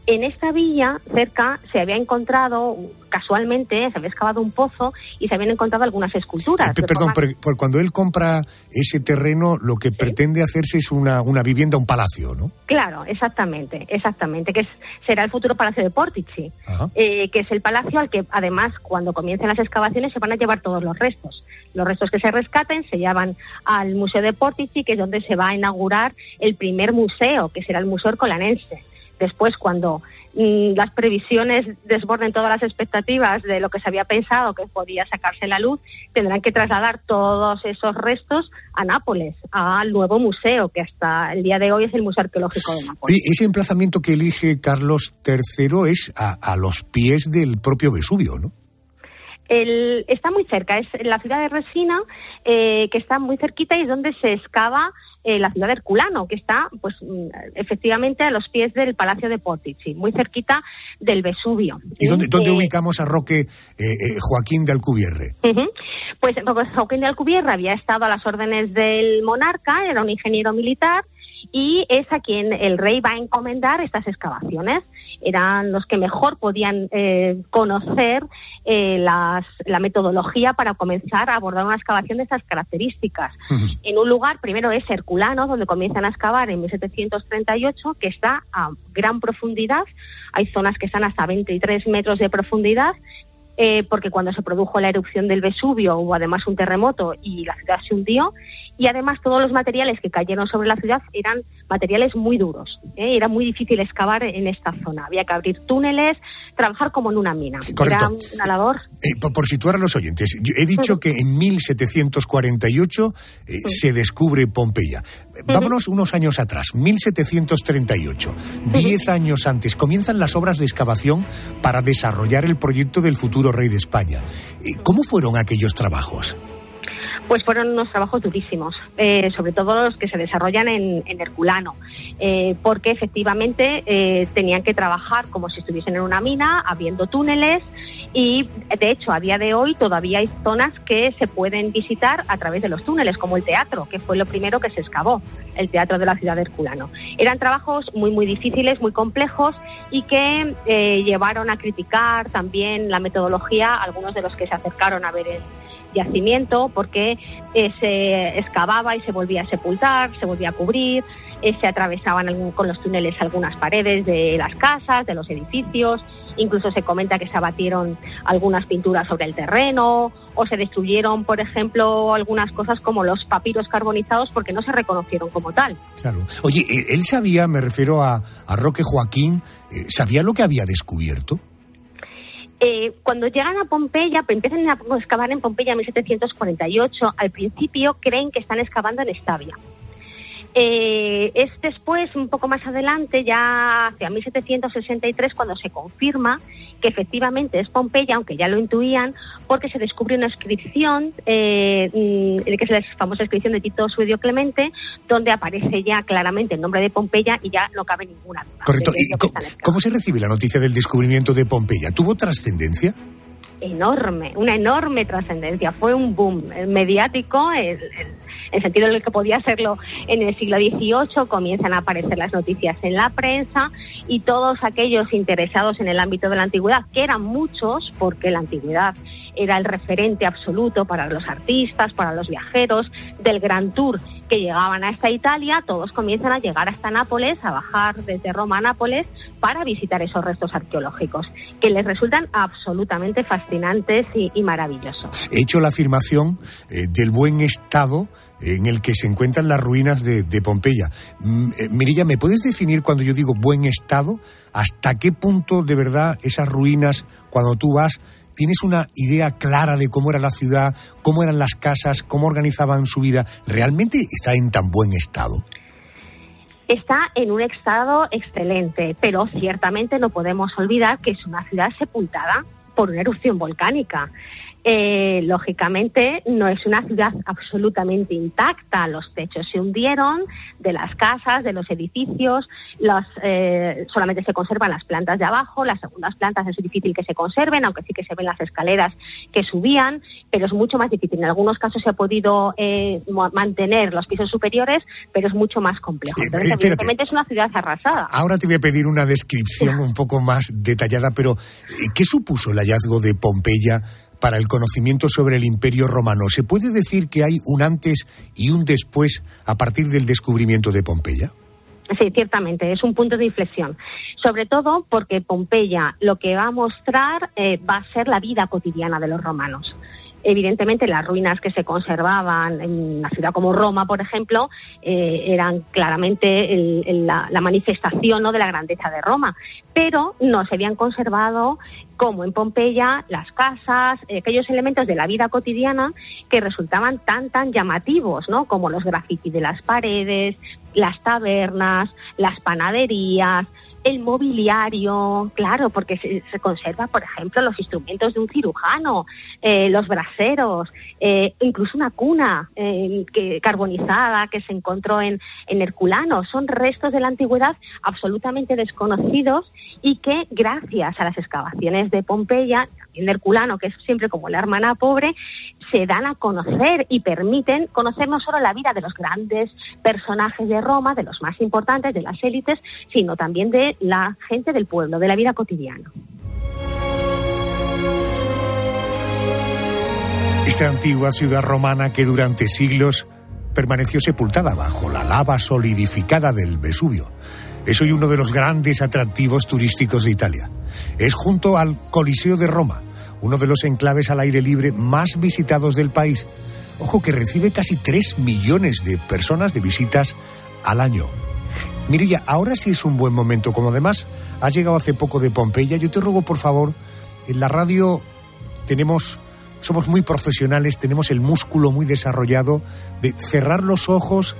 En esta villa, cerca, se había encontrado, casualmente, se había excavado un pozo y se habían encontrado algunas esculturas. Perdón, forma- pero cuando él compra ese terreno, lo que pretende hacerse es una, una vivienda, un palacio, ¿no? Claro, exactamente, exactamente, que es, será el futuro palacio de Portici, eh, que es el palacio al que además cuando comiencen las excavaciones se van a llevar todos los restos. Los restos que se rescaten se llevan al Museo de Portici, que es donde se va a inaugurar el primer museo, que será el Museo Ercolanense. Después, cuando mm, las previsiones desborden todas las expectativas de lo que se había pensado que podía sacarse la luz, tendrán que trasladar todos esos restos a Nápoles, al nuevo museo, que hasta el día de hoy es el Museo Arqueológico de Nápoles. Ese emplazamiento que elige Carlos III es a, a los pies del propio Vesubio, ¿no? El- está muy cerca, es la ciudad de Resina, eh, que está muy cerquita y es donde se excava eh, la ciudad de Herculano, que está, pues, mm, efectivamente a los pies del Palacio de Portici, muy cerquita del Vesubio. ¿Y dónde, dónde Eh, ubicamos a Roque eh, eh, Joaquín de Alcubierre? Pues pues, Joaquín de Alcubierre había estado a las órdenes del monarca, era un ingeniero militar y es a quien el rey va a encomendar estas excavaciones. Eran los que mejor podían eh, conocer eh, las- la metodología para comenzar a abordar una excavación de estas características. En un lugar, primero es Herculano, donde comienzan a excavar en 1738, que está a gran profundidad. Hay zonas que están hasta 23 metros de profundidad eh, porque cuando se produjo la erupción del Vesubio hubo además un terremoto y la ciudad se hundió y además todos los materiales que cayeron sobre la ciudad eran materiales muy duros. ¿eh? Era muy difícil excavar en esta zona. Había que abrir túneles, trabajar como en una mina. Correcto. Era una labor. Eh, por, por situar a los oyentes, yo he dicho que en 1748 eh, se descubre Pompeya. Vámonos unos años atrás, 1738. Diez años antes comienzan las obras de excavación para desarrollar el proyecto del futuro rey de España. Eh, ¿Cómo fueron aquellos trabajos? Pues fueron unos trabajos durísimos, eh, sobre todo los que se desarrollan en, en Herculano, eh, porque efectivamente eh, tenían que trabajar como si estuviesen en una mina, abriendo túneles y de hecho a día de hoy todavía hay zonas que se pueden visitar a través de los túneles, como el teatro, que fue lo primero que se excavó, el teatro de la ciudad de Herculano. Eran trabajos muy, muy difíciles, muy complejos y que eh, llevaron a criticar también la metodología, algunos de los que se acercaron a ver el yacimiento porque eh, se excavaba y se volvía a sepultar, se volvía a cubrir, eh, se atravesaban algún- con los túneles algunas paredes de las casas, de los edificios, incluso se comenta que se abatieron algunas pinturas sobre el terreno o se destruyeron, por ejemplo, algunas cosas como los papiros carbonizados porque no se reconocieron como tal. Claro. Oye, eh, él sabía, me refiero a, a Roque Joaquín, ¿sabía lo que había descubierto? Eh, cuando llegan a Pompeya, pues empiezan a excavar en Pompeya en 1748, al principio creen que están excavando en Estavia. Eh, es después, un poco más adelante, ya hacia 1763, cuando se confirma que efectivamente es Pompeya, aunque ya lo intuían, porque se descubre una inscripción, eh, mm, que es la famosa inscripción de Tito Suedio Clemente, donde aparece ya claramente el nombre de Pompeya y ya no cabe ninguna duda. Correcto. ¿Y cómo se recibe la noticia del descubrimiento de Pompeya? ¿Tuvo trascendencia? enorme, una enorme trascendencia. Fue un boom mediático, el, el- el sentido en el que podía serlo en el siglo XVIII. Comienzan a aparecer las noticias en la prensa y todos aquellos interesados en el ámbito de la antigüedad, que eran muchos, porque la antigüedad era el referente absoluto para los artistas, para los viajeros del Gran Tour que llegaban a esta Italia, todos comienzan a llegar hasta Nápoles, a bajar desde Roma a Nápoles para visitar esos restos arqueológicos, que les resultan absolutamente fascinantes y, y maravillosos. He hecho la afirmación eh, del buen estado en el que se encuentran las ruinas de, Pompeya. Mm, eh, Mirilla, ¿me puedes definir cuando yo digo buen estado? ¿Hasta qué punto de verdad esas ruinas, cuando tú vas, tienes una idea clara de cómo era la ciudad, cómo eran las casas, cómo organizaban su vida? ¿Realmente está en tan buen estado? Está en un estado excelente, pero ciertamente no podemos olvidar que es una ciudad sepultada por una erupción volcánica. Eh, lógicamente no es una ciudad absolutamente intacta. Los techos se hundieron de las casas, de los edificios, eh, solamente se conservan las plantas de abajo, las segundas plantas es difícil que se conserven, aunque sí que se ven las escaleras que subían, pero es mucho más difícil. En algunos casos se ha podido eh, mantener los pisos superiores, pero es mucho más complejo. Entonces, evidentemente es una ciudad arrasada. Ahora te voy a pedir una descripción un poco más detallada, pero eh, ¿qué supuso el hallazgo de Pompeya para el conocimiento sobre el Imperio Romano? ¿Se puede decir que hay un antes y un después a partir del descubrimiento de Pompeya? Sí, ciertamente, es un punto de inflexión. Sobre todo porque Pompeya lo que va a mostrar eh, va a ser la vida cotidiana de los romanos. Evidentemente, las ruinas que se conservaban en una ciudad como Roma, por ejemplo, eh, eran claramente el- la, la manifestación ¿no? de la grandeza de Roma, pero no se habían conservado, como en Pompeya, las casas, eh, aquellos elementos de la vida cotidiana que resultaban tan, tan llamativos, ¿no? como los grafitis de las paredes, las tabernas, las panaderías, el mobiliario, claro, porque se, se conserva, por ejemplo, los instrumentos de un cirujano, eh, los braseros, eh, incluso una cuna eh, que, carbonizada que se encontró en, en Herculano. Son restos de la antigüedad absolutamente desconocidos y que, gracias a las excavaciones de Pompeya, también Herculano, que es siempre como la hermana pobre, se dan a conocer y permiten conocer no solo la vida de los grandes personajes de Roma, de los más importantes, de las élites, sino también de la gente del pueblo, de la vida cotidiana. Esta antigua ciudad romana que durante siglos permaneció sepultada bajo la lava solidificada del Vesubio. Es hoy uno de los grandes atractivos turísticos de Italia. Es junto al Coliseo de Roma, uno de los enclaves al aire libre más visitados del país. Ojo que recibe casi 3 millones de personas de visitas al año. Mirilla, ahora sí es un buen momento, como además has llegado hace poco de Pompeya, yo te ruego por favor, en la radio tenemos, somos muy profesionales, tenemos el músculo muy desarrollado de cerrar los ojos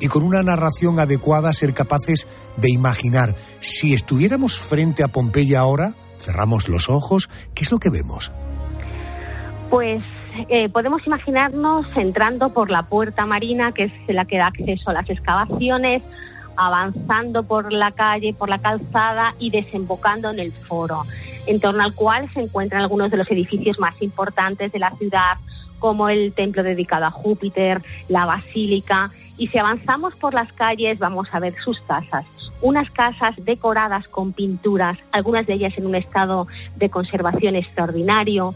y con una narración adecuada ser capaces de imaginar. Si estuviéramos frente a Pompeya ahora, cerramos los ojos, ¿qué es lo que vemos? Pues eh, podemos imaginarnos entrando por la puerta marina, que es la que da acceso a las excavaciones, avanzando por la calle, por la calzada y desembocando en el foro, en torno al cual se encuentran algunos de los edificios más importantes de la ciudad, como el templo dedicado a Júpiter, la basílica. Y si avanzamos por las calles vamos a ver sus casas, unas casas decoradas con pinturas, algunas de ellas en un estado de conservación extraordinario,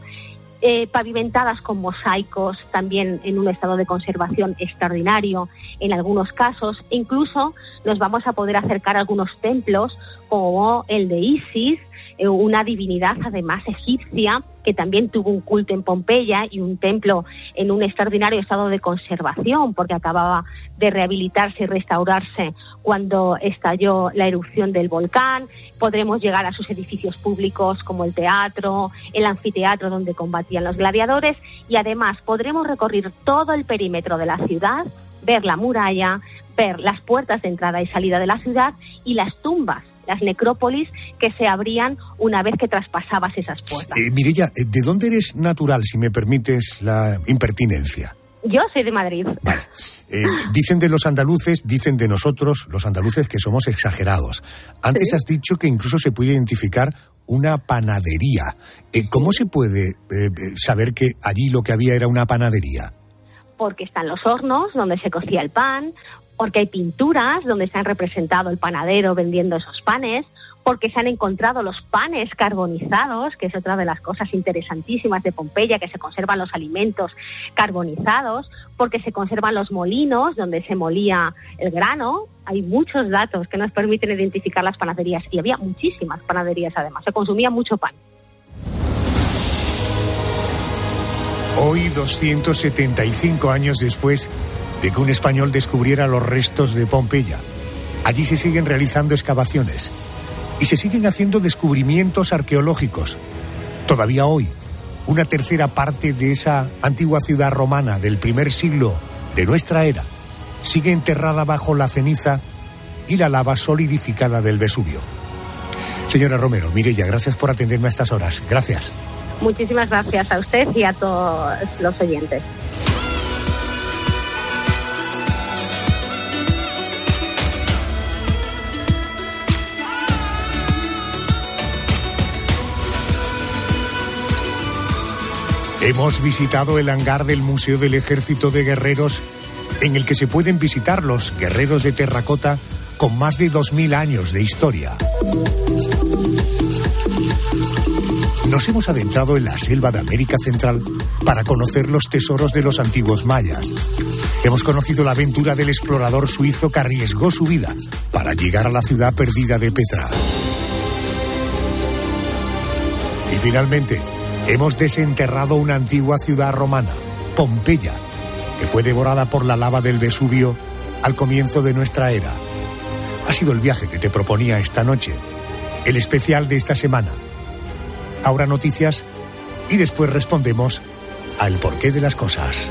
eh, pavimentadas con mosaicos, también en un estado de conservación extraordinario en algunos casos. Incluso nos vamos a poder acercar a algunos templos como el de Isis, eh, una divinidad además egipcia que también tuvo un culto en Pompeya y un templo en un extraordinario estado de conservación porque acababa de rehabilitarse y restaurarse cuando estalló la erupción del volcán. Podremos llegar a sus edificios públicos como el teatro, el anfiteatro donde combatían los gladiadores y además podremos recorrer todo el perímetro de la ciudad, ver la muralla, ver las puertas de entrada y salida de la ciudad y las tumbas las necrópolis que se abrían una vez que traspasabas esas puertas. Eh, Mirella, eh, ¿de dónde eres natural, si me permites la impertinencia? Yo soy de Madrid. Eh, dicen de los andaluces, dicen de nosotros, los andaluces, que somos exagerados. Antes Sí. has dicho que incluso se puede identificar una panadería. Eh, ¿Cómo se puede eh, saber que allí lo que había era una panadería? porque están los hornos donde se cocía el pan, porque hay pinturas donde se han representado el panadero vendiendo esos panes, porque se han encontrado los panes carbonizados, que es otra de las cosas interesantísimas de Pompeya, que se conservan los alimentos carbonizados, porque se conservan los molinos donde se molía el grano. Hay muchos datos que nos permiten identificar las panaderías y había muchísimas panaderías además, se consumía mucho pan. Hoy, 275 años después de que un español descubriera los restos de Pompeya, allí se siguen realizando excavaciones y se siguen haciendo descubrimientos arqueológicos. Todavía hoy, una tercera parte de esa antigua ciudad romana del primer siglo de nuestra era sigue enterrada bajo la ceniza y la lava solidificada del Vesubio. Señora Romero, Mirella, gracias por atenderme a estas horas. Gracias. Muchísimas gracias a usted y a todos los oyentes. Hemos visitado el hangar del Museo del Ejército de Guerreros, en el que se pueden visitar los guerreros de terracota con más de 2.000 años de historia. Nos hemos adentrado en la selva de América Central para conocer los tesoros de los antiguos mayas. Hemos conocido la aventura del explorador suizo que arriesgó su vida para llegar a la ciudad perdida de Petra. Y finalmente, hemos desenterrado una antigua ciudad romana, Pompeya, que fue devorada por la lava del Vesubio al comienzo de nuestra era. Ha sido el viaje que te proponía esta noche, el especial de esta semana. Ahora noticias y después respondemos al porqué de las cosas.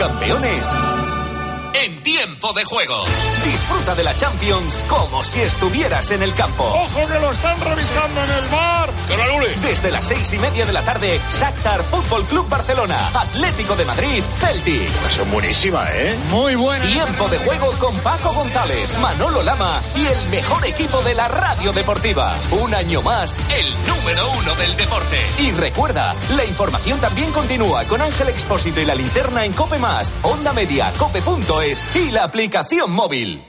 Campeones en tiempo de juego. Disfruta de la Champions como si estuvieras en el campo. ¡Ojo que lo están revisando en el bar! Desde las seis y media de la tarde, Shakhtar Fútbol Club Barcelona, Atlético de Madrid, Celtic. Son buenísima, ¿eh? Muy buena. Tiempo de juego con Paco González, Manolo Lama y el mejor equipo de la radio deportiva. Un año más, el número uno del deporte. Y recuerda, la información también continúa con Ángel Expósito y la linterna en Cope Más, Onda Media, Cope.es y la aplicación móvil.